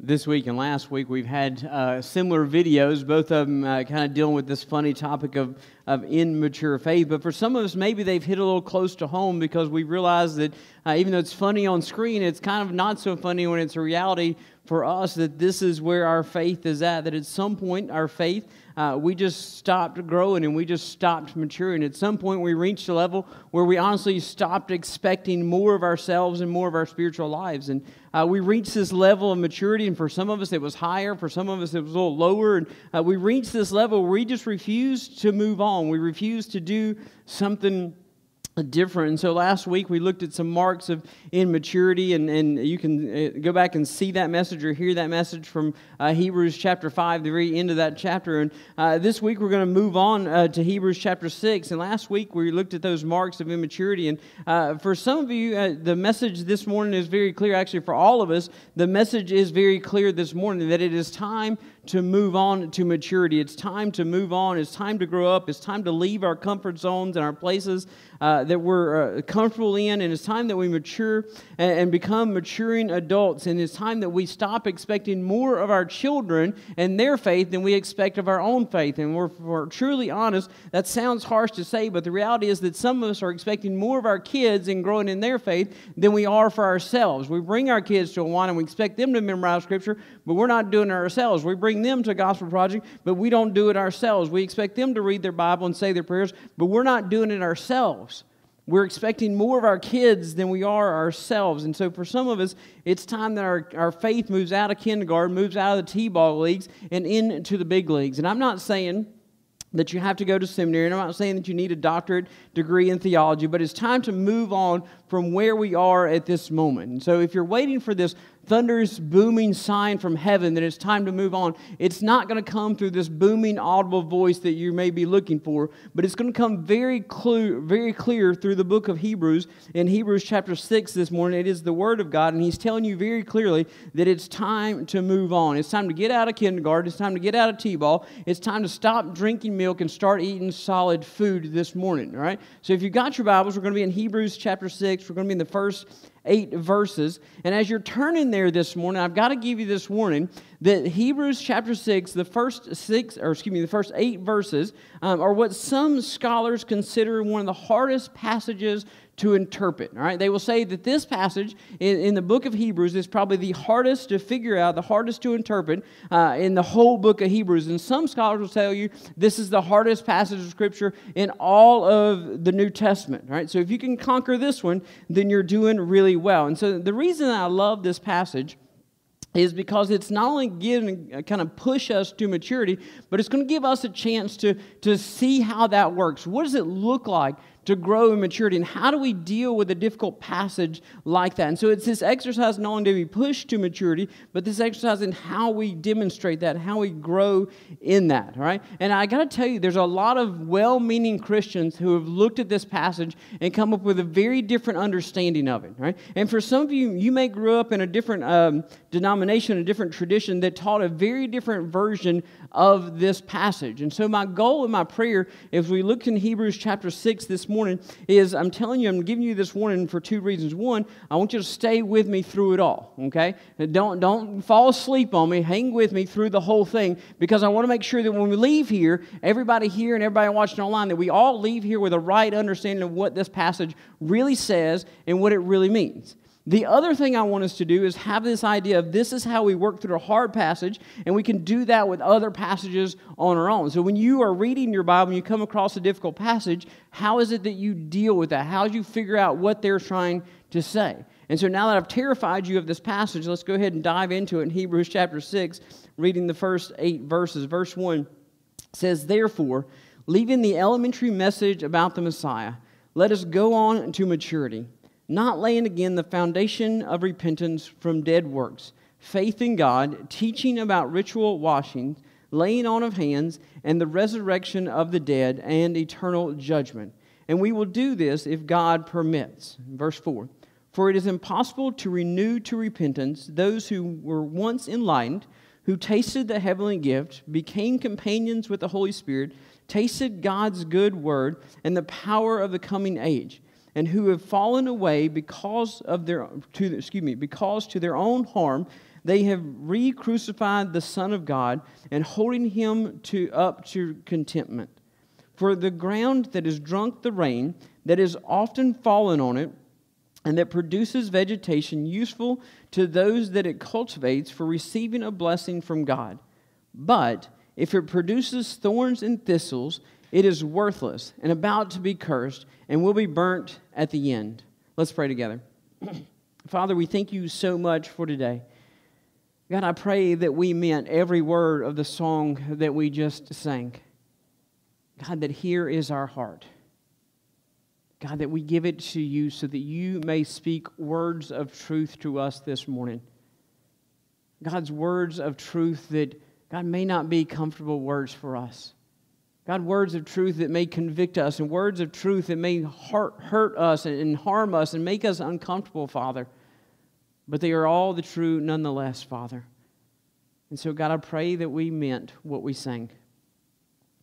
this week and last week we've had uh, similar videos both of them uh, kind of dealing with this funny topic of, of immature faith. But for some of us maybe they've hit a little close to home because we realize that uh, even though it's funny on screen it's kind of not so funny when it's a reality for us that this is where our faith is at that at some point our faith uh, we just stopped growing and we just stopped maturing. At some point, we reached a level where we honestly stopped expecting more of ourselves and more of our spiritual lives. And uh, we reached this level of maturity, and for some of us, it was higher. For some of us, it was a little lower. And uh, we reached this level where we just refused to move on. We refused to do something different. And so last week we looked at some marks of immaturity, and, and you can uh, go back and see that message or hear that message from uh, Hebrews chapter 5, the very end of that chapter. And uh, this week we're going to move on uh, to Hebrews chapter 6. And last week we looked at those marks of immaturity. And uh, for some of you, uh, the message this morning is very clear. Actually, for all of us, the message is very clear this morning that it is time to move on to maturity. It's time to move on. It's time to grow up. It's time to leave our comfort zones and our places uh, that we're uh, comfortable in. And it's time that we mature and, and, become maturing adults. And it's time that we stop expecting more of our children and their faith than we expect of our own faith. And we're, we're truly honest, that sounds harsh to say, but the reality is that some of us are expecting more of our kids and growing in their faith than we are for ourselves. We bring our kids to Awana and we expect them to memorize Scripture, but we're not doing it ourselves. We bring them to a gospel project, but we don't do it ourselves. We expect them to read their Bible and say their prayers, but we're not doing it ourselves. We're expecting more of our kids than we are ourselves. And so for some of us, it's time that our, our faith moves out of kindergarten, moves out of the T ball leagues, and into the big leagues. And I'm not saying that you have to go to seminary. And I'm not saying that you need a doctorate degree in theology, but it's time to move on from where we are at this moment. And so if you're waiting for this thunderous, booming sign from heaven that it's time to move on. It's not going to come through this booming, audible voice that you may be looking for, but it's going to come very clear, very clear through the book of Hebrews. In Hebrews chapter 6 this morning, it is the Word of God, and He's telling you very clearly that it's time to move on. It's time to get out of kindergarten. It's time to get out of T ball. It's time to stop drinking milk and start eating solid food this morning, all right? So if you've got your Bibles, we're going to be in Hebrews chapter 6. We're going to be in the first eight verses. And as you're turning there this morning, I've got to give you this warning that Hebrews chapter 6, the first six, or excuse me, the first eight verses, um, are what some scholars consider one of the hardest passages to interpret. All right, they will say that this passage in, in, the book of Hebrews is probably the hardest to figure out, the hardest to interpret uh, in the whole book of Hebrews. And some scholars will tell you this is the hardest passage of Scripture in all of the New Testament. All right, so if you can conquer this one, then you're doing really well. And so the reason I love this passage is because it's not only going to kind of push us to maturity, but it's going to give us a chance to, to see how that works. What does it look like to grow in maturity. And how do we deal with a difficult passage like that? And so it's this exercise not only to be pushed to maturity, but this exercise in how we demonstrate that, how we grow in that, all right? And I got to tell you, there's a lot of well meaning Christians who have looked at this passage and come up with a very different understanding of it, right? And for some of you, you may grow up in a different um, denomination, a different tradition that taught a very different version of this passage. And so my goal and my prayer, as we look in Hebrews chapter 6 this morning, morning is I'm telling you, I'm giving you this warning for two reasons. One, I want you to stay with me through it all, okay? Don't, don't fall asleep on me. Hang with me through the whole thing because I want to make sure that when we leave here, everybody here and everybody watching online, that we all leave here with a right understanding of what this passage really says and what it really means. The other thing I want us to do is have this idea of this is how we work through a hard passage, and we can do that with other passages on our own. So when you are reading your Bible and you come across a difficult passage, how is it that you deal with that? How do you figure out what they're trying to say? And so now that I've terrified you of this passage, let's go ahead and dive into it in Hebrews chapter 6, reading the first eight verses. Verse 1 says, Therefore, leaving the elementary message about the Messiah, let us go on to maturity not laying again the foundation of repentance from dead works, faith in God, teaching about ritual washing, laying on of hands, and the resurrection of the dead, and eternal judgment. And we will do this if God permits. Verse 4 For it is impossible to renew to repentance those who were once enlightened, who tasted the heavenly gift, became companions with the Holy Spirit, tasted God's good word, and the power of the coming age and who have fallen away because of their to excuse me because to their own harm they have re crucified the Son of God and holding him to, up to contentment. For the ground that has drunk the rain, that has often fallen on it, and that produces vegetation useful to those that it cultivates for receiving a blessing from God. But if it produces thorns and thistles, it is worthless and about to be cursed and will be burnt at the end. Let's pray together. Father, we thank you so much for today. God, I pray that we meant every word of the song that we just sang. God, that here is our heart. God, that we give it to you so that you may speak words of truth to us this morning. God's words of truth that, God, may not be comfortable words for us. God, words of truth that may convict us and words of truth that may hurt, us and harm us and make us uncomfortable, Father. But they are all the true nonetheless, Father. And so, God, I pray that we meant what we sang.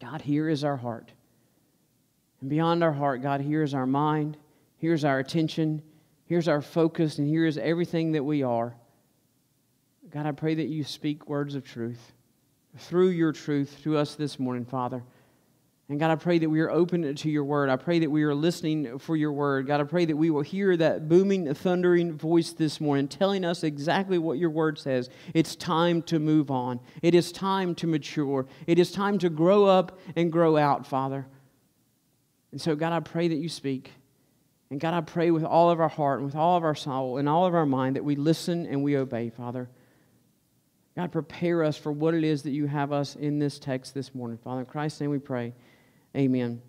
God, here is our heart. And beyond our heart, God, here is our mind, here's our attention, here's our focus, and here is everything that we are. God, I pray that you speak words of truth through your truth to us this morning, Father. And God, I pray that we are open to your word. I pray that we are listening for your word. God, I pray that we will hear that booming, thundering voice this morning telling us exactly what your word says. It's time to move on, it is time to mature, it is time to grow up and grow out, Father. And so, God, I pray that you speak. And God, I pray with all of our heart and with all of our soul and all of our mind that we listen and we obey, Father. God, prepare us for what it is that you have us in this text this morning. Father, in Christ's name we pray. Amen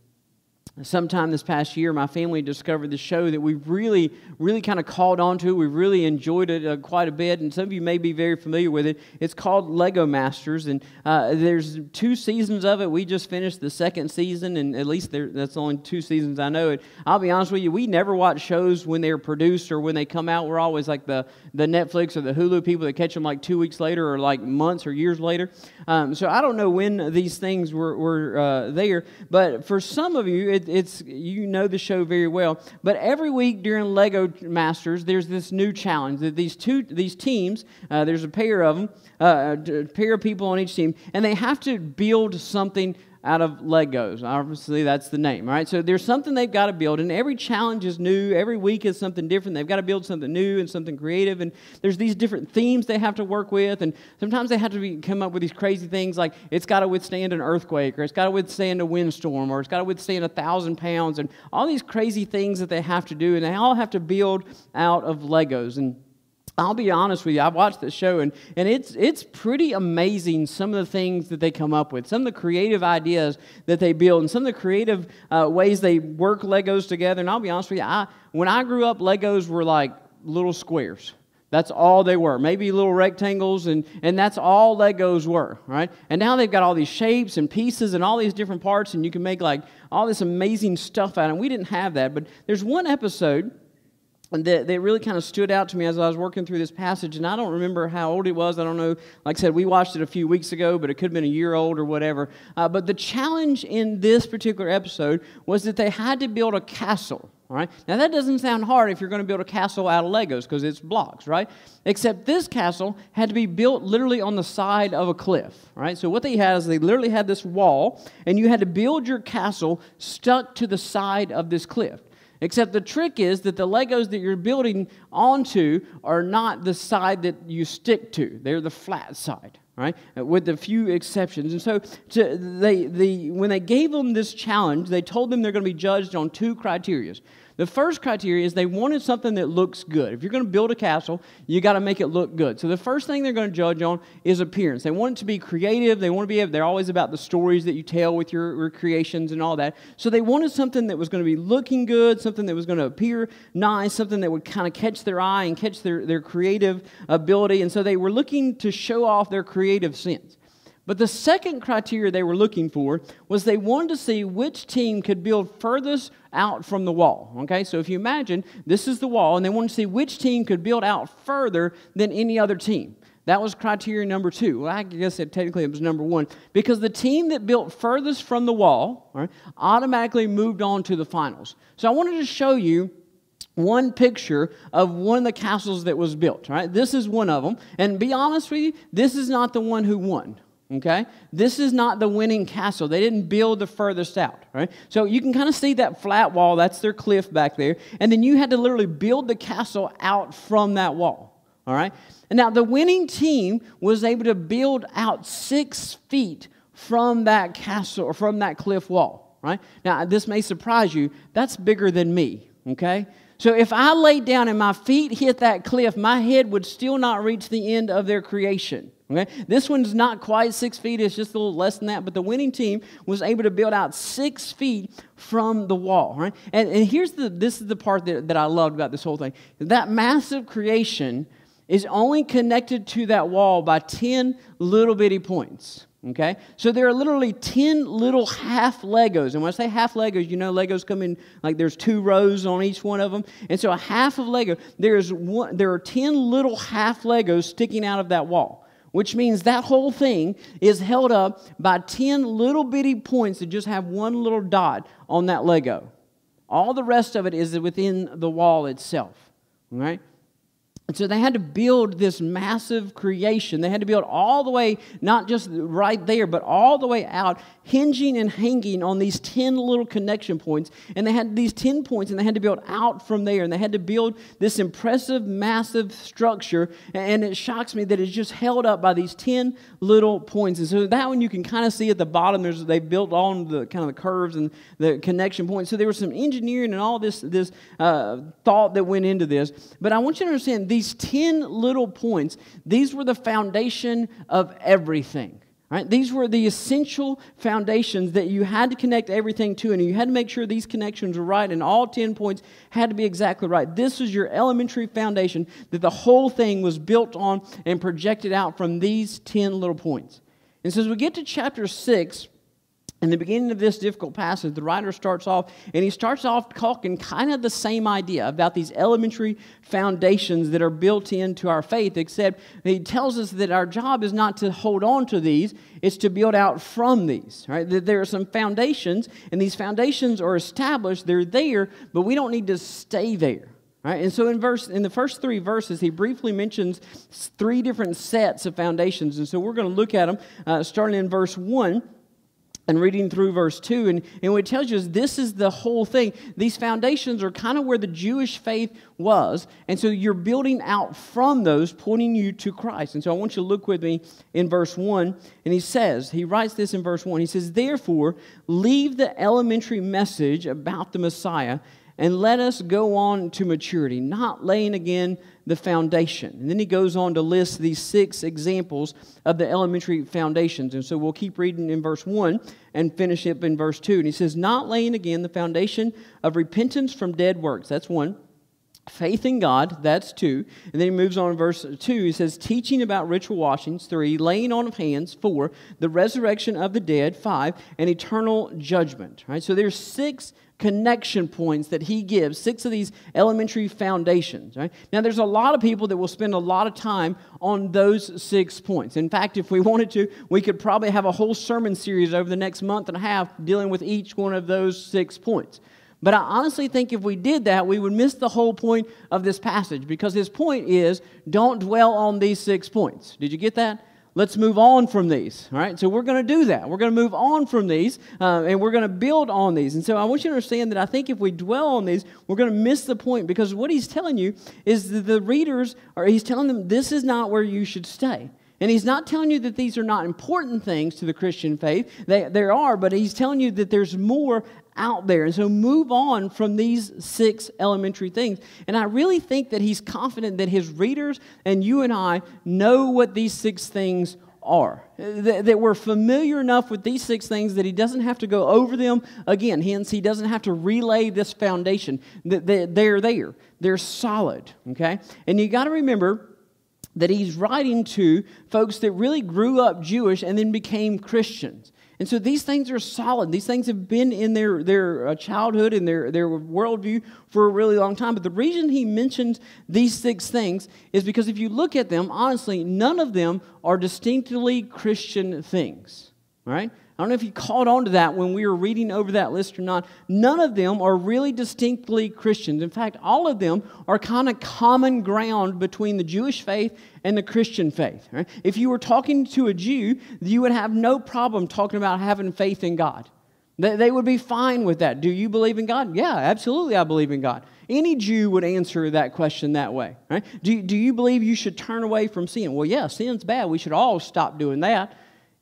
sometime this past year, my family discovered the show that we really, really kind of called on to. We really enjoyed it uh, quite a bit, and some of you may be very familiar with it. It's called Lego Masters, and uh, there's two seasons of it. We just finished the second season, and at least there, that's only two seasons I know it. I'll be honest with you, we never watch shows when they're produced or when they come out. We're always like the, the Netflix or the Hulu people that catch them like two weeks later or like months or years later. Um, so I don't know when these things were, were uh, there, but for some of you, it, it's you know the show very well. But every week during Lego Masters, there's this new challenge that these two these teams, uh, there's a pair of them, uh, a pair of people on each team, and they have to build something out of Legos. Obviously, that's the name, right? So there's something they've got to build, and every challenge is new. Every week is something different. They've got to build something new and something creative, and there's these different themes they have to work with, and sometimes they have to be, come up with these crazy things like it's got to withstand an earthquake, or it's got to withstand a windstorm, or it's got to withstand a thousand pounds, and all these crazy things that they have to do, and they all have to build out of Legos. And I'll be honest with you, I've watched the show and, and it's, it's pretty amazing some of the things that they come up with, some of the creative ideas that they build, and some of the creative uh, ways they work Legos together. And I'll be honest with you, I, when I grew up, Legos were like little squares. That's all they were. Maybe little rectangles, and, and that's all Legos were, right? And now they've got all these shapes and pieces and all these different parts, and you can make like all this amazing stuff out of them. We didn't have that, but there's one episode that, that really kind of stood out to me as I was working through this passage. And I don't remember how old it was. I don't know. Like I said, we watched it a few weeks ago, but it could have been a year old or whatever. Uh, but the challenge in this particular episode was that they had to build a castle. All right. Now that doesn't sound hard if you're going to build a castle out of Legos because it's blocks, right? Except this castle had to be built literally on the side of a cliff, right? So what they had is they literally had this wall, and you had to build your castle stuck to the side of this cliff. Except the trick is that the Legos that you're building onto are not the side that you stick to, they're the flat side. Right, with a few exceptions, and so to, they, the, when they gave them this challenge, they told them they're going to be judged on two criteria. The first criteria is they wanted something that looks good. If you're going to build a castle, you got to make it look good. So the first thing they're going to judge on is appearance. They want it to be creative. They want to be they're always about the stories that you tell with your, your creations and all that. So they wanted something that was going to be looking good, something that was going to appear nice, something that would kind of catch their eye and catch their, their creative ability. And so they were looking to show off their creative sense. But the second criteria they were looking for was they wanted to see which team could build furthest out from the wall. Okay, so if you imagine this is the wall, and they wanted to see which team could build out further than any other team. That was criteria number two. Well, I guess it, technically it was number one because the team that built furthest from the wall right, automatically moved on to the finals. So I wanted to show you one picture of one of the castles that was built. Right? This is one of them. And be honest with you, this is not the one who won. Okay? This is not the winning castle. They didn't build the furthest out, right? So you can kind of see that flat wall, that's their cliff back there. And then you had to literally build the castle out from that wall. All right? And now the winning team was able to build out six feet from that castle or from that cliff wall, right? Now this may surprise you. That's bigger than me, okay? So if I laid down and my feet hit that cliff, my head would still not reach the end of their creation. Okay? This one's not quite six feet, it's just a little less than that. But the winning team was able to build out six feet from the wall. Right? And, and here's the this is the part that, that I loved about this whole thing. That massive creation is only connected to that wall by 10 little bitty points. Okay? So there are literally 10 little half Legos. And when I say half Legos, you know Legos come in like there's two rows on each one of them. And so a half of Lego, there's one, there are 10 little half Legos sticking out of that wall. Which means that whole thing is held up by 10 little bitty points that just have one little dot on that Lego. All the rest of it is within the wall itself. Right? And so they had to build this massive creation. They had to build all the way, not just right there, but all the way out, hinging and hanging on these 10 little connection points. And they had these 10 points, and they had to build out from there. And they had to build this impressive, massive structure. And it shocks me that it's just held up by these 10 little points. And so that one you can kind of see at the bottom, there's, they built on the kind of the curves and the connection points. So there was some engineering and all this, this uh, thought that went into this. But I want you to understand these 10 little points, these were the foundation of everything. Right? These were the essential foundations that you had to connect everything to, and you had to make sure these connections were right, and all 10 points had to be exactly right. This was your elementary foundation that the whole thing was built on and projected out from these 10 little points. And so as we get to chapter 6, in the beginning of this difficult passage, the writer starts off, and he starts off talking kind of the same idea about these elementary foundations that are built into our faith, except he tells us that our job is not to hold on to these, it's to build out from these, right? That there are some foundations, and these foundations are established, they're there, but we don't need to stay there. Right? And so in verse in the first three verses, he briefly mentions three different sets of foundations. And so we're going to look at them uh, starting in verse 1 and reading through verse 2 and, and what it tells you is this is the whole thing. These foundations are kind of where the jewish faith was and so you're building out from those pointing you to christ. And so i want you to look with me in verse 1 and he says he writes this in verse 1 he says therefore leave the elementary message about the messiah and let us go on to maturity, not laying again the foundation. And then he goes on to list these six examples of the elementary foundations. And so we'll keep reading in verse 1 and finish up in verse 2. And he says, Not laying again the foundation of repentance from dead works. That's one. Faith in God, that's two. And then he moves on in verse two. He says, teaching about ritual washings, three, laying on of hands, four, the resurrection of the dead, five, and eternal judgment. Right? So there's six connection points that he gives, six of these elementary foundations. Right? Now, there's a lot of people that will spend a lot of time on those six points. In fact, if we wanted to, we could probably have a whole sermon series over the next month and a half dealing with each one of those six points. But I honestly think if we did that, we would miss the whole point of this passage because his point is don't dwell on these six points. Did you get that? Let's move on from these. All right, so we're going to do that. We're going to move on from these, uh, and we're going to build on these. And so I want you to understand that I think if we dwell on these, we're going to miss the point because what he's telling you is that the readers, are. He's telling them this is not where you should stay. And he's not telling you that these are not important things to the Christian faith. They, there are, but he's telling you that there's more out there. And so move on from these six elementary things. And I really think that he's confident that his readers and you and I know what these six things are. That, we're familiar enough with these six things that he doesn't have to go over them again. Hence, he doesn't have to relay this foundation. That they're there, they're solid. Okay? And you got to remember that he's writing to folks that really grew up Jewish and then became Christians. And so these things are solid. These things have been in their, their uh, childhood and their, their worldview for a really long time. But the reason he mentions these six things is because if you look at them, honestly, none of them are distinctly Christian things. Right? I don't know if you caught on to that when we were reading over that list or not. None of them are really distinctly Christians. In fact, all of them are kind of common ground between the Jewish faith and the Christian faith. Right? If you were talking to a Jew, you would have no problem talking about having faith in God. They would be fine with that. Do you believe in God? Yeah, absolutely, I believe in God. Any Jew would answer that question that way. Right? Do, do you believe you should turn away from sin? Well, yeah, sin's bad. We should all stop doing that.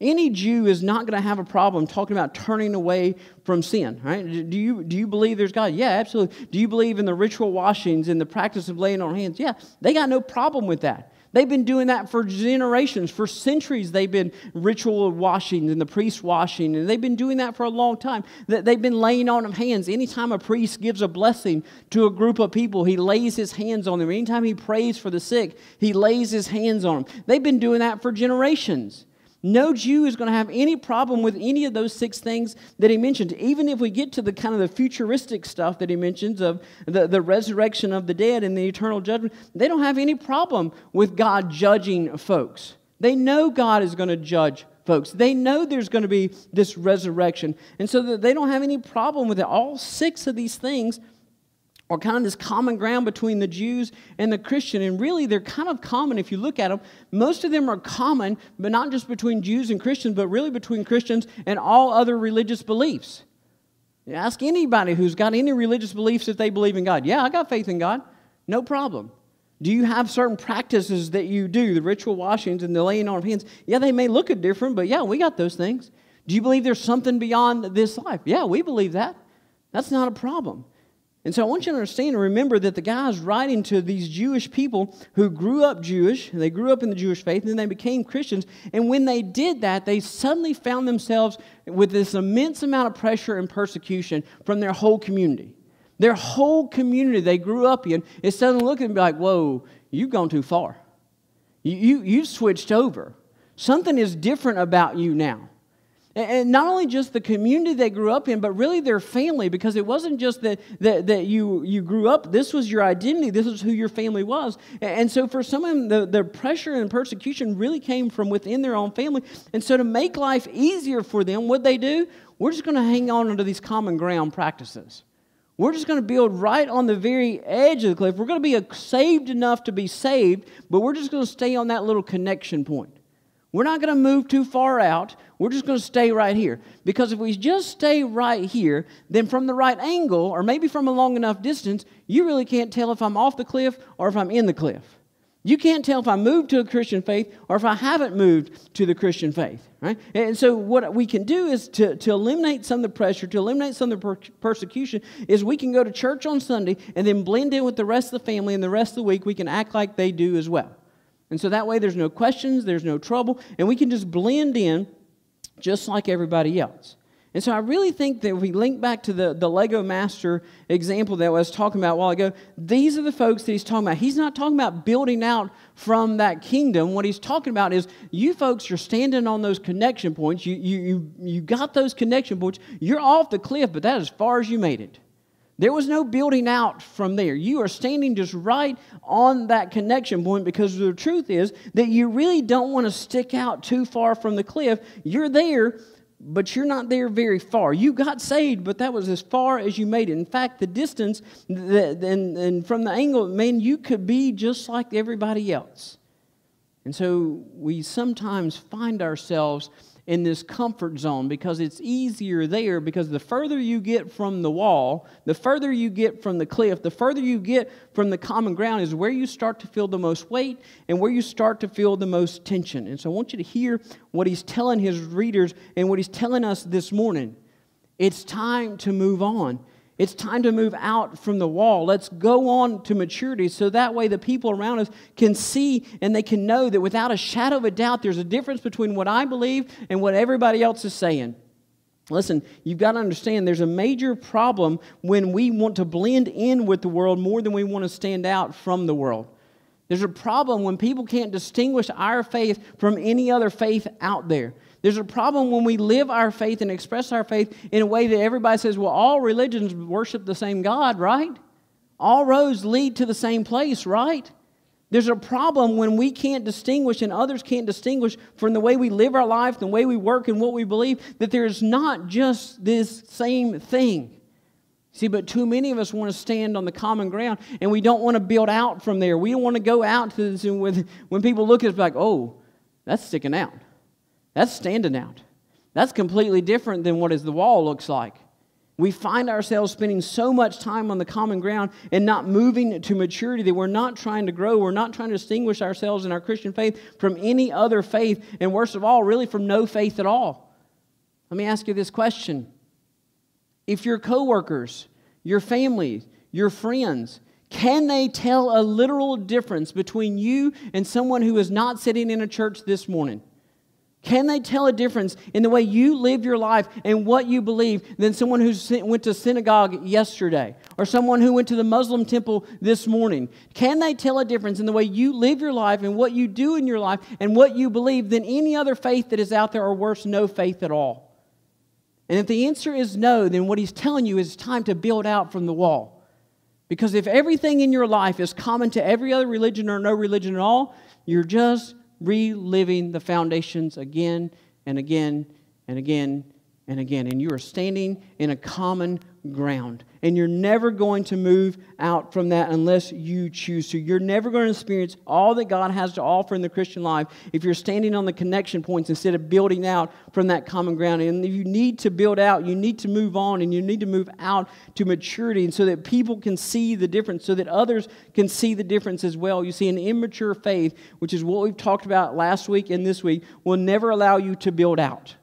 Any Jew is not going to have a problem talking about turning away from sin, right? Do you, do you believe there's God? Yeah, absolutely. Do you believe in the ritual washings and the practice of laying on hands? Yeah, they got no problem with that. They've been doing that for generations. For centuries, they've been ritual washing and the priest washing, and they've been doing that for a long time. They've been laying on of hands. Anytime a priest gives a blessing to a group of people, he lays his hands on them. Anytime he prays for the sick, he lays his hands on them. They've been doing that for generations. No Jew is going to have any problem with any of those six things that he mentioned. Even if we get to the kind of the futuristic stuff that he mentions of the, the resurrection of the dead and the eternal judgment, they don't have any problem with God judging folks. They know God is going to judge folks. They know there's going to be this resurrection. And so they don't have any problem with it. All six of these things or kind of this common ground between the Jews and the Christian. And really, they're kind of common if you look at them. Most of them are common, but not just between Jews and Christians, but really between Christians and all other religious beliefs. You ask anybody who's got any religious beliefs if they believe in God. Yeah, I got faith in God. No problem. Do you have certain practices that you do, the ritual washings and the laying on of hands? Yeah, they may look different, but yeah, we got those things. Do you believe there's something beyond this life? Yeah, we believe that. That's not a problem. And so I want you to understand and remember that the guy is writing to these Jewish people who grew up Jewish, they grew up in the Jewish faith, and then they became Christians. And when they did that, they suddenly found themselves with this immense amount of pressure and persecution from their whole community. Their whole community they grew up in is suddenly looking and be like, whoa, you've gone too far. You, you, you've switched over. Something is different about you now. And not only just the community they grew up in, but really their family, because it wasn't just that, that, that you, you grew up, this was your identity, this is who your family was. And so for some of them, the, the pressure and persecution really came from within their own family. And so to make life easier for them, what they do? We're just going to hang on to these common ground practices. We're just going to build right on the very edge of the cliff. We're going to be saved enough to be saved, but we're just going to stay on that little connection point. We're not going to move too far out. We're just going to stay right here. Because if we just stay right here, then from the right angle, or maybe from a long enough distance, you really can't tell if I'm off the cliff or if I'm in the cliff. You can't tell if I moved to a Christian faith or if I haven't moved to the Christian faith, right? And so what we can do is to, to eliminate some of the pressure, to eliminate some of the per- persecution, is we can go to church on Sunday and then blend in with the rest of the family, and the rest of the week we can act like they do as well. And so that way there's no questions, there's no trouble, and we can just blend in just like everybody else. And so I really think that if we link back to the, the Lego Master example that I was talking about a while ago, these are the folks that he's talking about. He's not talking about building out from that kingdom. What he's talking about is you folks you're standing on those connection points. You, you, you, you got those connection points. You're off the cliff, but that is as far as you made it. There was no building out from there. You are standing just right on that connection point because the truth is that you really don't want to stick out too far from the cliff. You're there, but you're not there very far. You got saved, but that was as far as you made it. In fact, the distance and, and from the angle, man, you could be just like everybody else. And so we sometimes find ourselves in this comfort zone because it's easier there because the further you get from the wall, the further you get from the cliff, the further you get from the common ground is where you start to feel the most weight and where you start to feel the most tension. And so I want you to hear what he's telling his readers and what he's telling us this morning. It's time to move on. It's time to move out from the wall. Let's go on to maturity so that way the people around us can see and they can know that without a shadow of a doubt, there's a difference between what I believe and what everybody else is saying. Listen, you've got to understand there's a major problem when we want to blend in with the world more than we want to stand out from the world. There's a problem when people can't distinguish our faith from any other faith out there. There's a problem when we live our faith and express our faith in a way that everybody says, well, all religions worship the same God, right? All roads lead to the same place, right? There's a problem when we can't distinguish and others can't distinguish from the way we live our life, the way we work, and what we believe, that there is not just this same thing. See, but too many of us want to stand on the common ground and we don't want to build out from there. We don't want to go out to this and when people look at us like, oh, that's sticking out. That's standing out. That's completely different than what is the wall looks like. We find ourselves spending so much time on the common ground and not moving to maturity that we're not trying to grow. We're not trying to distinguish ourselves in our Christian faith from any other faith, and worst of all, really from no faith at all. Let me ask you this question if your coworkers, your family, your friends, can they tell a literal difference between you and someone who is not sitting in a church this morning? Can they tell a difference in the way you live your life and what you believe than someone who went to synagogue yesterday or someone who went to the Muslim temple this morning? Can they tell a difference in the way you live your life and what you do in your life and what you believe than any other faith that is out there or worse, no faith at all? And if the answer is no, then what he's telling you is time to build out from the wall. Because if everything in your life is common to every other religion or no religion at all, you're just reliving the foundations again and again and again and again. And you are standing in a common ground. And you're never going to move out from that unless you choose to. You're never going to experience all that God has to offer in the Christian life if you're standing on the connection points instead of building out from that common ground. And if you need to build out, you need to move on and you need to move out to maturity and so that people can see the difference, so that others can see the difference as well. You see, an immature faith, which is what we've talked about last week and this week, will never allow you to build out.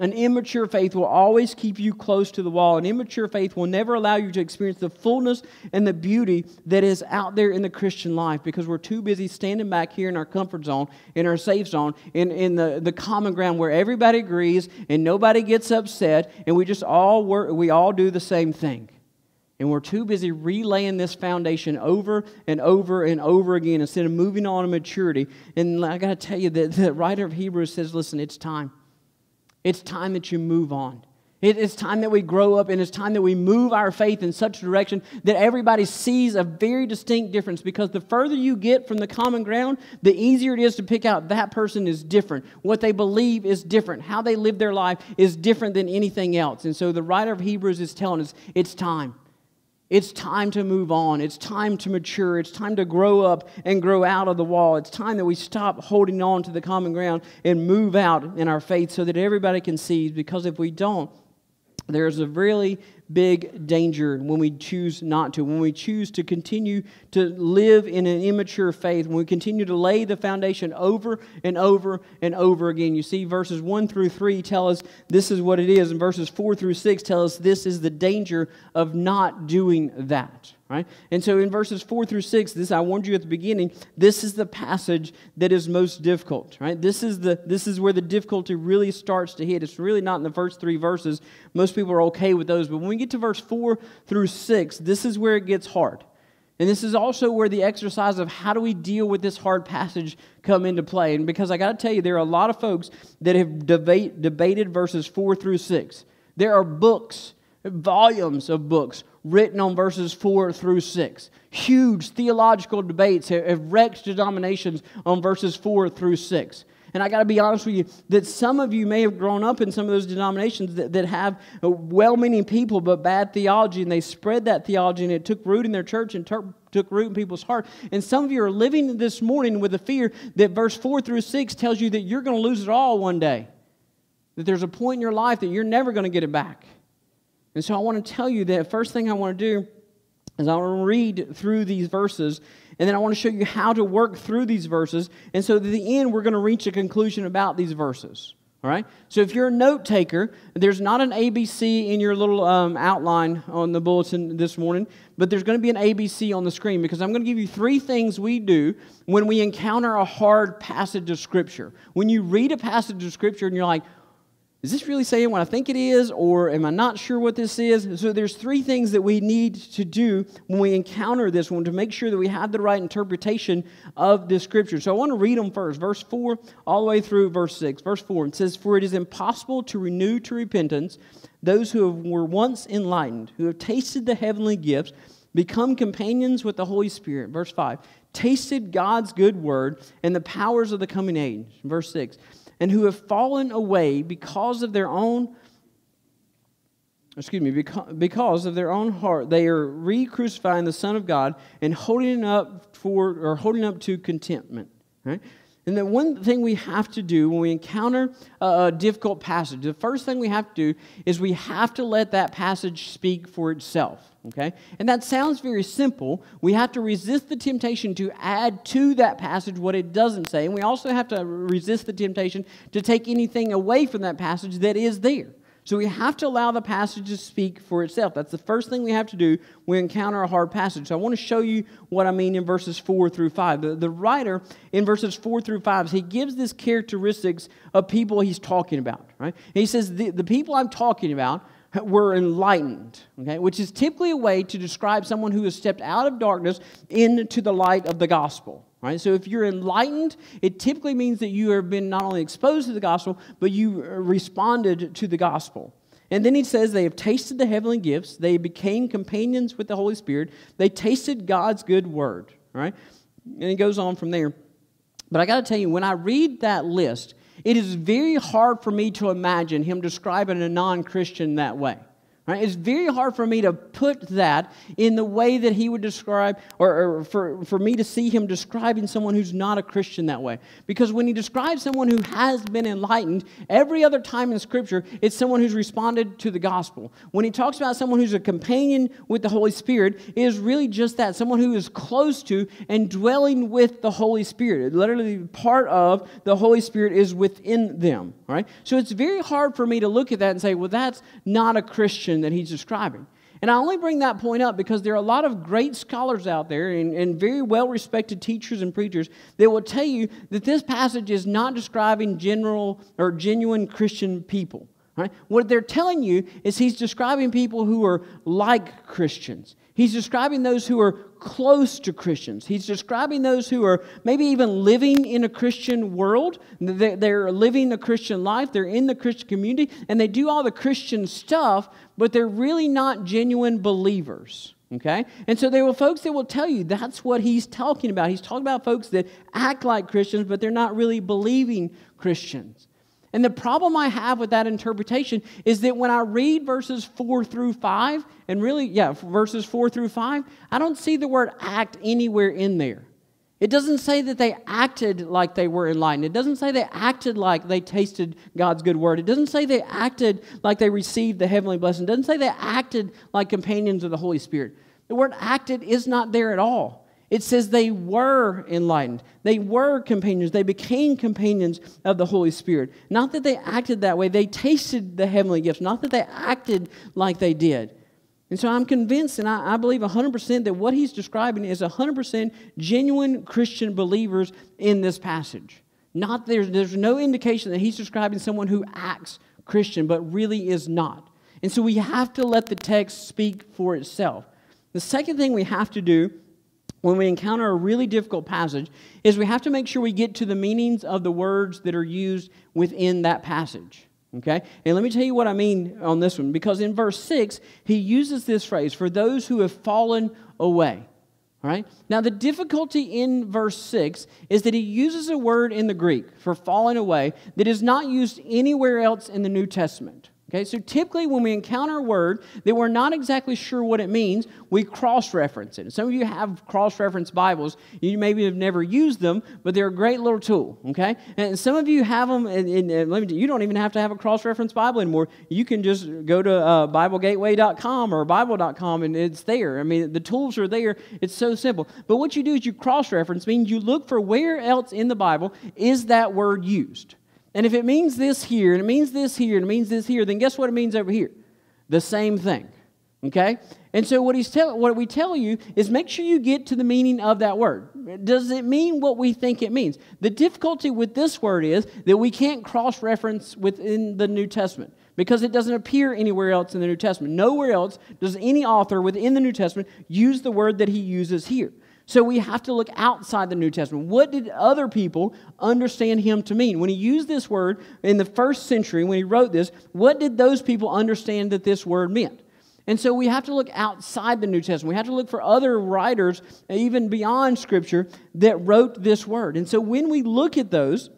An immature faith will always keep you close to the wall. An immature faith will never allow you to experience the fullness and the beauty that is out there in the Christian life because we're too busy standing back here in our comfort zone, in our safe zone, in, in the, the common ground where everybody agrees and nobody gets upset and we just all work, we all do the same thing. And we're too busy relaying this foundation over and over and over again instead of moving on to maturity. And I got to tell you that the writer of Hebrews says, listen, it's time. It's time that you move on. It's time that we grow up and it's time that we move our faith in such a direction that everybody sees a very distinct difference because the further you get from the common ground, the easier it is to pick out that person is different. What they believe is different. How they live their life is different than anything else. And so the writer of Hebrews is telling us it's time. It's time to move on. It's time to mature. It's time to grow up and grow out of the wall. It's time that we stop holding on to the common ground and move out in our faith so that everybody can see. Because if we don't, there's a really big danger when we choose not to, when we choose to continue to live in an immature faith, when we continue to lay the foundation over and over and over again. You see, verses 1 through 3 tell us this is what it is, and verses 4 through 6 tell us this is the danger of not doing that. Right? And so in verses 4 through 6, this I warned you at the beginning, this is the passage that is most difficult, right? This is the this is where the difficulty really starts to hit. It's really not in the first 3 verses. Most people are okay with those, but when we get to verse 4 through 6, this is where it gets hard. And this is also where the exercise of how do we deal with this hard passage come into play. And because I got to tell you, there are a lot of folks that have debate, debated verses 4 through 6. There are books, volumes of books written on verses 4 through 6. Huge theological debates have wrecked denominations on verses 4 through 6. And I got to be honest with you that some of you may have grown up in some of those denominations that, that have uh, well meaning people but bad theology, and they spread that theology and it took root in their church and ter- took root in people's heart. And some of you are living this morning with the fear that verse 4 through 6 tells you that you're going to lose it all one day, that there's a point in your life that you're never going to get it back. And so I want to tell you that first thing I want to do is I want to read through these verses, and then I want to show you how to work through these verses. And so at the end, we're going to reach a conclusion about these verses. All right? So if you're a note taker, there's not an ABC in your little um, outline on the bulletin this morning, but there's going to be an ABC on the screen because I'm going to give you three things we do when we encounter a hard passage of Scripture. When you read a passage of Scripture and you're like, is this really saying what I think it is, or am I not sure what this is? So there's three things that we need to do when we encounter this one to make sure that we have the right interpretation of this scripture. So I want to read them first, verse 4 all the way through verse 6. Verse 4, it says, For it is impossible to renew to repentance those who were once enlightened, who have tasted the heavenly gifts, become companions with the Holy Spirit. Verse 5, tasted God's good word and the powers of the coming age. Verse 6 and who have fallen away because of their own excuse me, because of their own heart, they are re-crucifying the Son of God and holding up for or holding up to contentment. Right? And the one thing we have to do when we encounter a difficult passage, the first thing we have to do is we have to let that passage speak for itself. Okay? And that sounds very simple. We have to resist the temptation to add to that passage what it doesn't say. And we also have to resist the temptation to take anything away from that passage that is there. So we have to allow the passage to speak for itself. That's the first thing we have to do when we encounter a hard passage. So I want to show you what I mean in verses 4 through 5. The, the writer in verses 4 through 5, he gives this characteristics of people he's talking about. Right? And he says, the, the people I'm talking about were enlightened, okay, which is typically a way to describe someone who has stepped out of darkness into the light of the gospel. Right? So if you're enlightened, it typically means that you have been not only exposed to the gospel, but you uh, responded to the gospel. And then he says they have tasted the heavenly gifts, they became companions with the Holy Spirit, they tasted God's good word. Right? And he goes on from there. But I got to tell you, when I read that list, it is very hard for me to imagine him describing a non Christian that way. Right? It's very hard for me to put that in the way that he would describe, or, or, for, for me to see him describing someone who's not a Christian that way. Because when he describes someone who has been enlightened, every other time in Scripture, it's someone who's responded to the gospel. When he talks about someone who's a companion with the Holy Spirit, it is really just that someone who is close to and dwelling with the Holy Spirit. Literally, part of the Holy Spirit is within them. Right? So it's very hard for me to look at that and say, well, that's not a Christian that he's describing. And I only bring that point up because there are a lot of great scholars out there and, and very well respected teachers and preachers that will tell you that this passage is not describing general or genuine Christian people. Right? What they're telling you is he's describing people who are like Christians. He's describing those who are close to Christians. He's describing those who are maybe even living in a Christian world. They're living a Christian life, they're in the Christian community, and they do all the Christian stuff, but they're really not genuine believers. Okay? And so there will folks that will tell you that's what he's talking about. He's talking about folks that act like Christians, but they're not really believing Christians. And the problem I have with that interpretation is that when I read verses 4 through 5, and really, yeah, verses 4 through 5, I don't see the word act anywhere in there. It doesn't say that they acted like they were enlightened. It doesn't say they acted like they tasted God's good word. It doesn't say they acted like they received the heavenly blessing. It doesn't say they acted like companions of the Holy Spirit. The word acted is not there at all. It says they were enlightened. They were companions. They became companions of the Holy Spirit. Not that they acted that way, they tasted the heavenly gifts. Not that they acted like they did. And so I'm convinced, and I, I believe 100% that what he's describing is 100% genuine Christian believers in this passage. Not there's, there's no indication that he's describing someone who acts Christian, but really is not. And so we have to let the text speak for itself. The second thing we have to do when we encounter a really difficult passage is we have to make sure we get to the meanings of the words that are used within that passage. Okay? And let me tell you what I mean on this one. Because in verse 6, he uses this phrase, for those who have fallen away. All right? Now, the difficulty in verse 6 is that he uses a word in the Greek for falling away that is not used anywhere else in the New Testament. Okay, so typically when we encounter a word that we're not exactly sure what it means, we cross reference it. Some of you have cross reference Bibles. You maybe have never used them, but they're a great little tool. Okay, and some of you have them, and, and, and me, you don't even have to have a cross reference Bible anymore. You can just go to uh, BibleGateway.com or Bible.com and it's there. I mean, the tools are there. It's so simple. But what you do is you cross reference, means you look for where else in the Bible is that word used. And if it means this here, and it means this here, and it means this here, then guess what it means over here? The same thing. Okay? And so what he's tell, what we tell you is make sure you get to the meaning of that word. Does it mean what we think it means? The difficulty with this word is that we can't cross-reference within the New Testament because it doesn't appear anywhere else in the New Testament. Nowhere else does any author within the New Testament use the word that he uses here. So we have to look outside the New Testament. What did other people understand him to mean? When he used this word in the first century, when he wrote this, what did those people understand that this word meant? And so we have to look outside the New Testament. We have to look for other writers, even beyond Scripture, that wrote this word. And so when we look at those,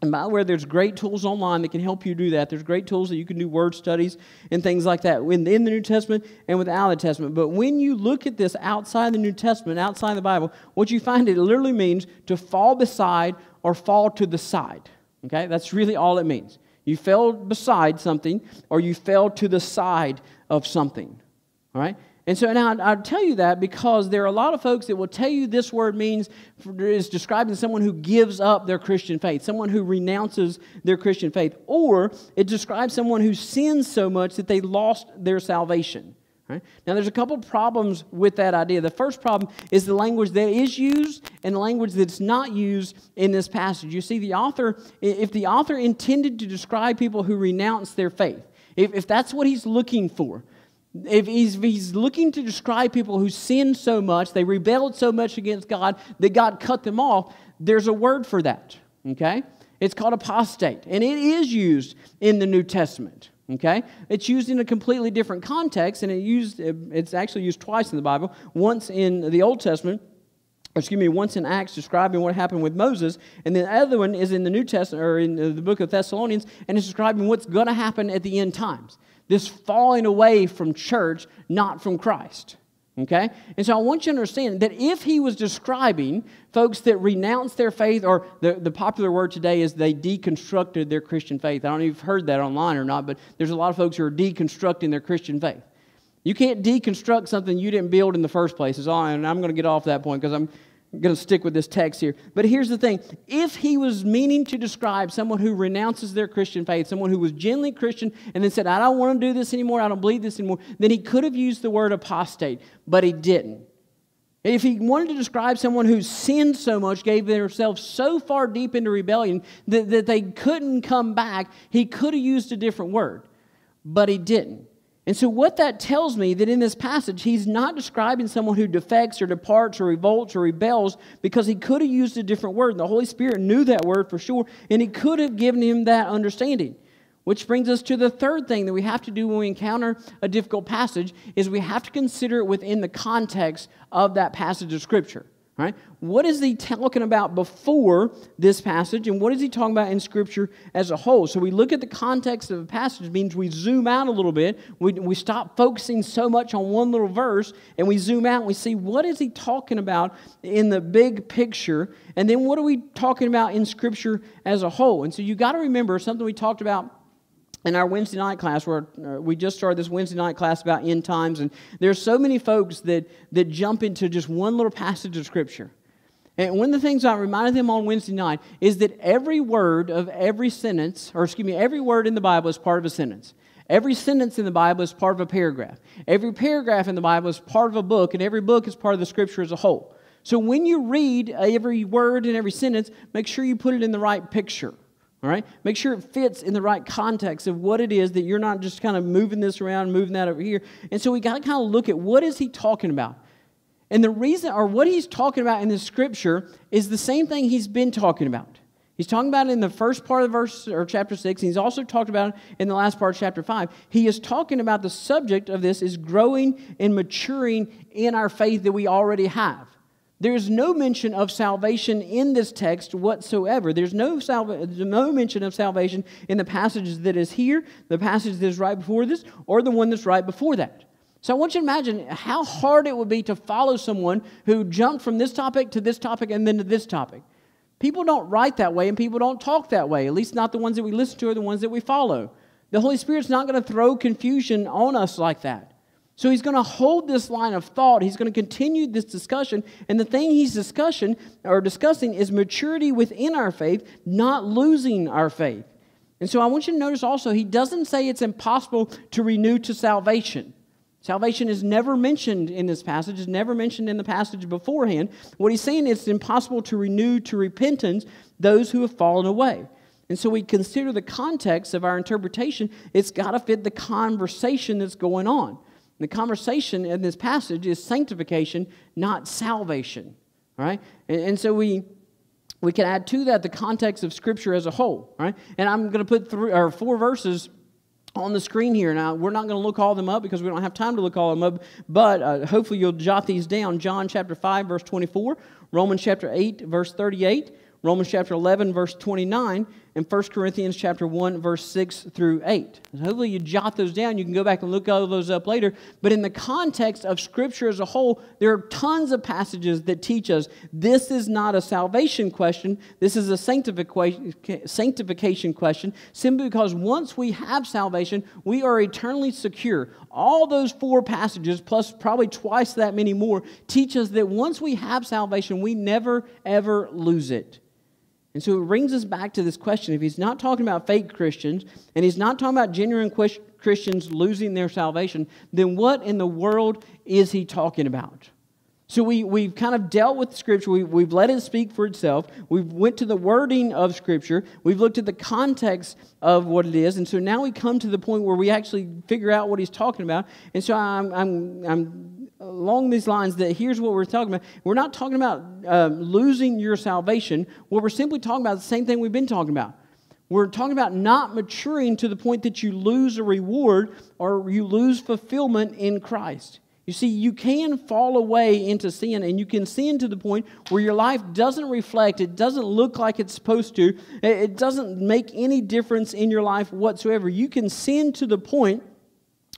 and by the way, there's great tools online that can help you do that. There's great tools that you can do word studies and things like that in, the New Testament and without the Testament. But when you look at this outside the New Testament, outside the Bible, what you find it literally means to fall beside or fall to the side. Okay? That's really all it means. You fell beside something or you fell to the side of something. All right? And so now I tell you that because there are a lot of folks that will tell you this word means is describing someone who gives up their Christian faith, someone who renounces their Christian faith, or it describes someone who sins so much that they lost their salvation. Right? Now, there's a couple problems with that idea. The first problem is the language that is used and the language that's not used in this passage. You see, the author, if the author intended to describe people who renounce their faith, if, if that's what he's looking for, if he's, if he's looking to describe people who sinned so much, they rebelled so much against God that God cut them off, there's a word for that, okay? It's called apostate, and it is used in the New Testament. Okay? It's used in a completely different context, and it used, it's actually used twice in the Bible. Once in the Old Testament, excuse me, once in Acts describing what happened with Moses, and the other one is in the New Testament, or in the book of Thessalonians, and it's describing what's going to happen at the end times this falling away from church, not from Christ. Okay? And so I want you to understand that if he was describing folks that renounced their faith, or the, the popular word today is they deconstructed their Christian faith. I don't know if you've heard that online or not, but there's a lot of folks who are deconstructing their Christian faith. You can't deconstruct something you didn't build in the first place. Is all, and I'm going to get off that point because I'm I'm going to stick with this text here. But here's the thing if he was meaning to describe someone who renounces their Christian faith, someone who was genuinely Christian and then said, I don't want to do this anymore, I don't believe this anymore, then he could have used the word apostate, but he didn't. If he wanted to describe someone who sinned so much, gave themselves so far deep into rebellion that, that they couldn't come back, he could have used a different word, but he didn't. And so, what that tells me that in this passage, he's not describing someone who defects or departs or revolts or rebels because he could have used a different word. And the Holy Spirit knew that word for sure, and he could have given him that understanding. Which brings us to the third thing that we have to do when we encounter a difficult passage is we have to consider it within the context of that passage of Scripture. Right? What is he talking about before this passage, and what is he talking about in Scripture as a whole? So we look at the context of a passage, means we zoom out a little bit. We, we stop focusing so much on one little verse, and we zoom out and we see what is he talking about in the big picture, and then what are we talking about in Scripture as a whole? And so you got to remember something we talked about in our Wednesday night class, where uh, we just started this Wednesday night class about end times, and there's so many folks that, that jump into just one little passage of Scripture. And one of the things I reminded them on Wednesday night is that every word of every sentence, or excuse me, every word in the Bible is part of a sentence. Every sentence in the Bible is part of a paragraph. Every paragraph in the Bible is part of a book, and every book is part of the Scripture as a whole. So when you read every word and every sentence, make sure you put it in the right picture. All right? Make sure it fits in the right context of what it is that you're not just kind of moving this around, moving that over here. And so we got to kind of look at what is he talking about? And the reason, or what he's talking about in the scripture, is the same thing he's been talking about. He's talking about it in the first part of verse or chapter 6, and he's also talked about it in the last part of chapter 5. He is talking about the subject of this is growing and maturing in our faith that we already have. There's no mention of salvation in this text whatsoever. There's no, salva- no mention of salvation in the passage that is here, the passage that is right before this, or the one that's right before that. So I want you to imagine how hard it would be to follow someone who jumped from this topic to this topic and then to this topic. People don't write that way and people don't talk that way, at least not the ones that we listen to or the ones that we follow. The Holy Spirit's not going to throw confusion on us like that. So he's going to hold this line of thought. He's going to continue this discussion. And the thing he's discussion or discussing is maturity within our faith, not losing our faith. And so I want you to notice also, he doesn't say it's impossible to renew to salvation. Salvation is never mentioned in this passage, is never mentioned in the passage beforehand. What he's saying is it's impossible to renew to repentance those who have fallen away. And so we consider the context of our interpretation, it's got to fit the conversation that's going on. The conversation in this passage is sanctification, not salvation. Right? And, and so we we can add to that the context of Scripture as a whole. Right? And I'm going to put three or four verses on the screen here. Now, we're not going to look all them up because we don't have time to look all them up, but uh, hopefully you'll jot these down. John chapter 5, verse 24, Romans chapter 8, verse 38, Romans chapter 11, verse 29, and 1 Corinthians chapter 1, verse 6 through 8. And hopefully you jot those down. You can go back and look all those up later. But in the context of Scripture as a whole, there are tons of passages that teach us this is not a salvation question, this is a sanctification question, simply because once we have salvation, we are eternally secure. All those four passages, plus probably twice that many more, teach us that once we have salvation, we never, ever lose it. And so it brings us back to this question if he's not talking about fake Christians and he's not talking about genuine Christians losing their salvation, then what in the world is he talking about? So we, we've kind of dealt with Scripture. We, we've let it speak for itself. We've went to the wording of Scripture. We've looked at the context of what it is. And so now we come to the point where we actually figure out what he's talking about. And so I'm, I'm, I'm along these lines that here's what we're talking about. We're not talking about uh, losing your salvation. What we're simply talking about is the same thing we've been talking about. We're talking about not maturing to the point that you lose a reward or you lose fulfillment in Christ. You see, you can fall away into sin and you can sin to the point where your life doesn't reflect, it doesn't look like it's supposed to, it doesn't make any difference in your life whatsoever. You can sin to the point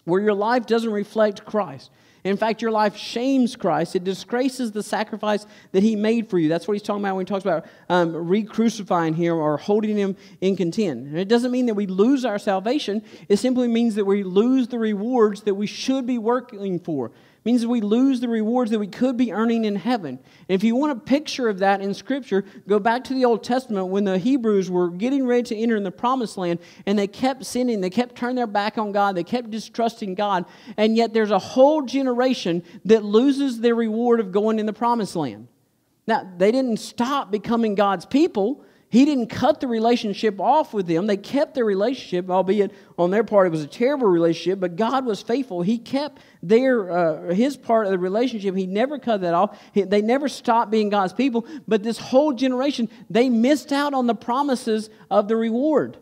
where your life doesn't reflect Christ. In fact, your life shames Christ. It disgraces the sacrifice that he made for you. That's what he's talking about when he talks about um, re crucifying him or holding him in contempt. And it doesn't mean that we lose our salvation, it simply means that we lose the rewards that we should be working for means we lose the rewards that we could be earning in heaven. And if you want a picture of that in Scripture, go back to the Old Testament when the Hebrews were getting ready to enter in the promised land and they kept sinning, they kept turning their back on God, they kept distrusting God, and yet there's a whole generation that loses their reward of going in the promised land. Now, they didn't stop becoming God's people. He didn't cut the relationship off with them. They kept their relationship, albeit on their part it was a terrible relationship, but God was faithful. He kept their, uh, his part of the relationship. He never cut that off. He, they never stopped being God's people. But this whole generation, they missed out on the promises of the reward.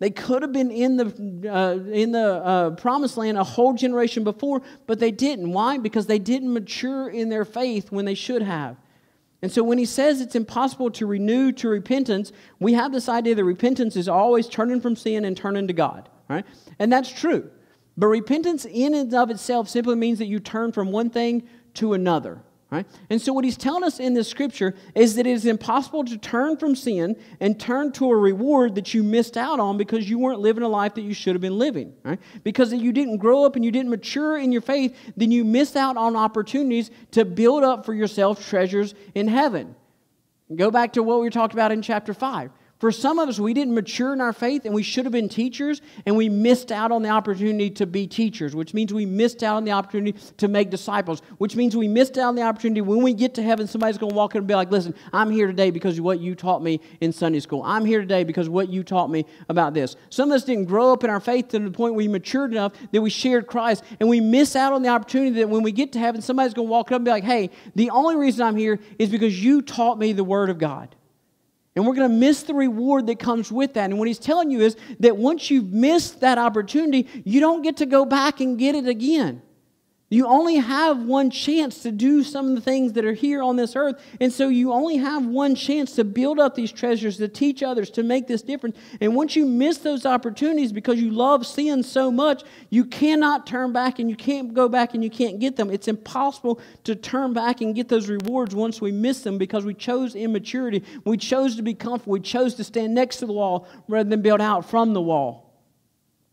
They could have been in the, uh, in the uh, promised land a whole generation before, but they didn't. Why? Because they didn't mature in their faith when they should have. And so when he says it's impossible to renew to repentance, we have this idea that repentance is always turning from sin and turning to God, right? And that's true. But repentance in and of itself simply means that you turn from one thing to another. Right? And so, what he's telling us in this scripture is that it is impossible to turn from sin and turn to a reward that you missed out on because you weren't living a life that you should have been living. Right? Because you didn't grow up and you didn't mature in your faith, then you miss out on opportunities to build up for yourself treasures in heaven. Go back to what we talked about in chapter 5. For some of us, we didn't mature in our faith and we should have been teachers, and we missed out on the opportunity to be teachers, which means we missed out on the opportunity to make disciples, which means we missed out on the opportunity when we get to heaven, somebody's going to walk in and be like, Listen, I'm here today because of what you taught me in Sunday school. I'm here today because what you taught me about this. Some of us didn't grow up in our faith to the point we matured enough that we shared Christ, and we miss out on the opportunity that when we get to heaven, somebody's going to walk up and be like, Hey, the only reason I'm here is because you taught me the Word of God. And we're going to miss the reward that comes with that. And what he's telling you is that once you've missed that opportunity, you don't get to go back and get it again. You only have one chance to do some of the things that are here on this earth. And so you only have one chance to build up these treasures, to teach others, to make this difference. And once you miss those opportunities because you love sin so much, you cannot turn back and you can't go back and you can't get them. It's impossible to turn back and get those rewards once we miss them because we chose immaturity. We chose to be comfortable. We chose to stand next to the wall rather than build out from the wall.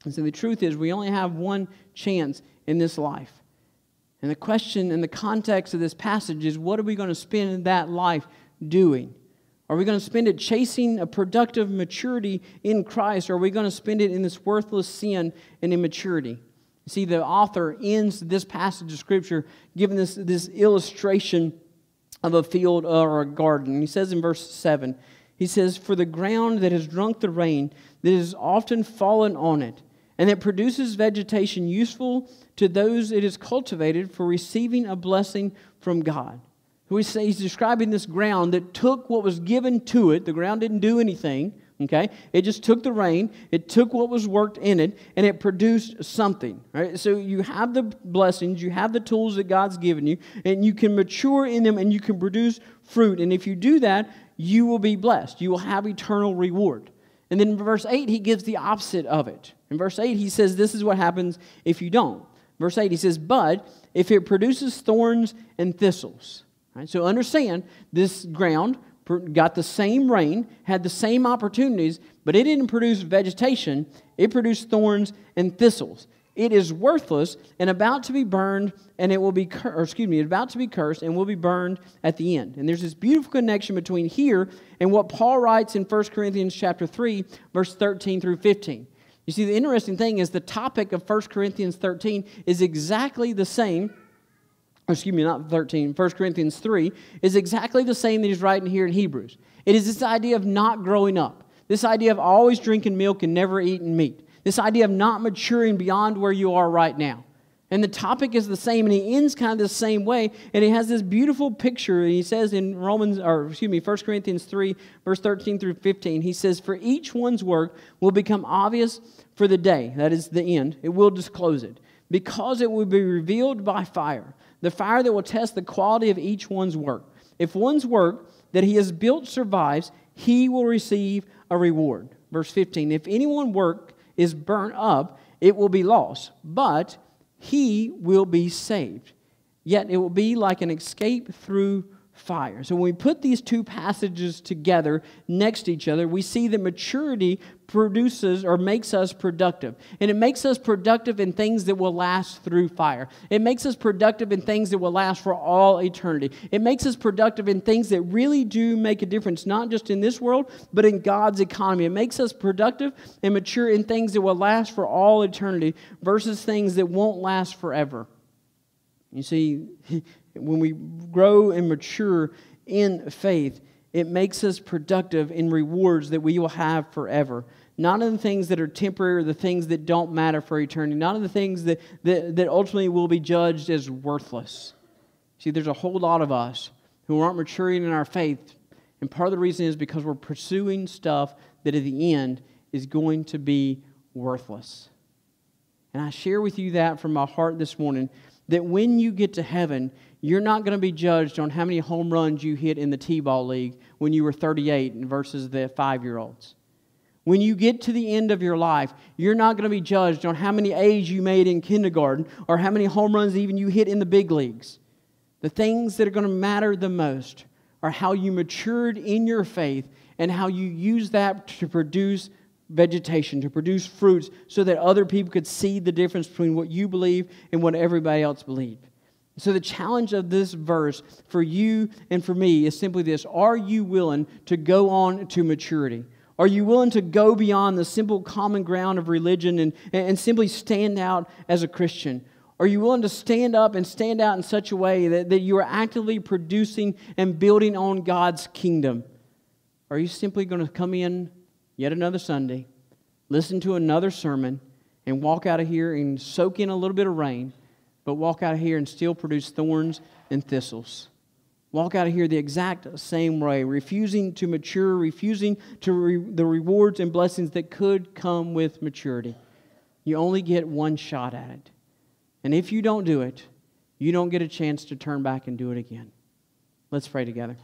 And so the truth is, we only have one chance in this life. And the question in the context of this passage is what are we going to spend that life doing? Are we going to spend it chasing a productive maturity in Christ, or are we going to spend it in this worthless sin and immaturity? See, the author ends this passage of Scripture giving this, this illustration of a field uh, or a garden. He says in verse 7, he says, For the ground that has drunk the rain, that has often fallen on it, and that produces vegetation useful to those it is cultivated for receiving a blessing from God. Say he's describing this ground that took what was given to it. The ground didn't do anything, Okay? It just took the rain, it took what was worked in it, and it produced something. Right? So you have the blessings, you have the tools that God's given you, and you can mature in them and you can produce fruit. And if you do that, you will be blessed. You will have eternal reward. And then in verse 8, he gives the opposite of it. In verse 8, he says, This is what happens if you don't. Verse 8, he says, But if it produces thorns and thistles. Right? So understand, this ground got the same rain, had the same opportunities, but it didn't produce vegetation. It produced thorns and thistles. It is worthless and about to be burned, and it will be, or excuse me, about to be cursed and will be burned at the end. And there's this beautiful connection between here and what Paul writes in 1 Corinthians chapter 3, verse 13 through 15. You see, the interesting thing is the topic of 1 Corinthians 13 is exactly the same excuse me, not 13, 1 Corinthians 3, is exactly the same that he's writing here in Hebrews. It is this idea of not growing up, this idea of always drinking milk and never eating meat, this idea of not maturing beyond where you are right now. And the topic is the same, and he ends kind of the same way. And he has this beautiful picture. He says in Romans, or excuse me, 1 Corinthians 3, verse 13 through 15, he says, For each one's work will become obvious for the day, that is the end, it will disclose it, because it will be revealed by fire the fire that will test the quality of each one's work. If one's work that he has built survives, he will receive a reward. Verse 15 If anyone's work is burnt up, it will be lost, but he will be saved. Yet it will be like an escape through fire. So when we put these two passages together next to each other, we see that maturity produces or makes us productive. And it makes us productive in things that will last through fire. It makes us productive in things that will last for all eternity. It makes us productive in things that really do make a difference, not just in this world, but in God's economy. It makes us productive and mature in things that will last for all eternity versus things that won't last forever. You see, when we grow and mature in faith, it makes us productive in rewards that we will have forever. Not in the things that are temporary or the things that don't matter for eternity. Not in the things that, that, that ultimately will be judged as worthless. See, there's a whole lot of us who aren't maturing in our faith. And part of the reason is because we're pursuing stuff that at the end is going to be worthless. And I share with you that from my heart this morning that when you get to heaven, you're not going to be judged on how many home runs you hit in the T ball league when you were 38 versus the five year olds. When you get to the end of your life, you're not going to be judged on how many A's you made in kindergarten or how many home runs even you hit in the big leagues. The things that are going to matter the most are how you matured in your faith and how you use that to produce vegetation, to produce fruits, so that other people could see the difference between what you believe and what everybody else believed. So, the challenge of this verse for you and for me is simply this Are you willing to go on to maturity? Are you willing to go beyond the simple common ground of religion and, and simply stand out as a Christian? Are you willing to stand up and stand out in such a way that, that you are actively producing and building on God's kingdom? Are you simply going to come in yet another Sunday, listen to another sermon, and walk out of here and soak in a little bit of rain, but walk out of here and still produce thorns and thistles. Walk out of here the exact same way, refusing to mature, refusing to re- the rewards and blessings that could come with maturity. You only get one shot at it. And if you don't do it, you don't get a chance to turn back and do it again. Let's pray together.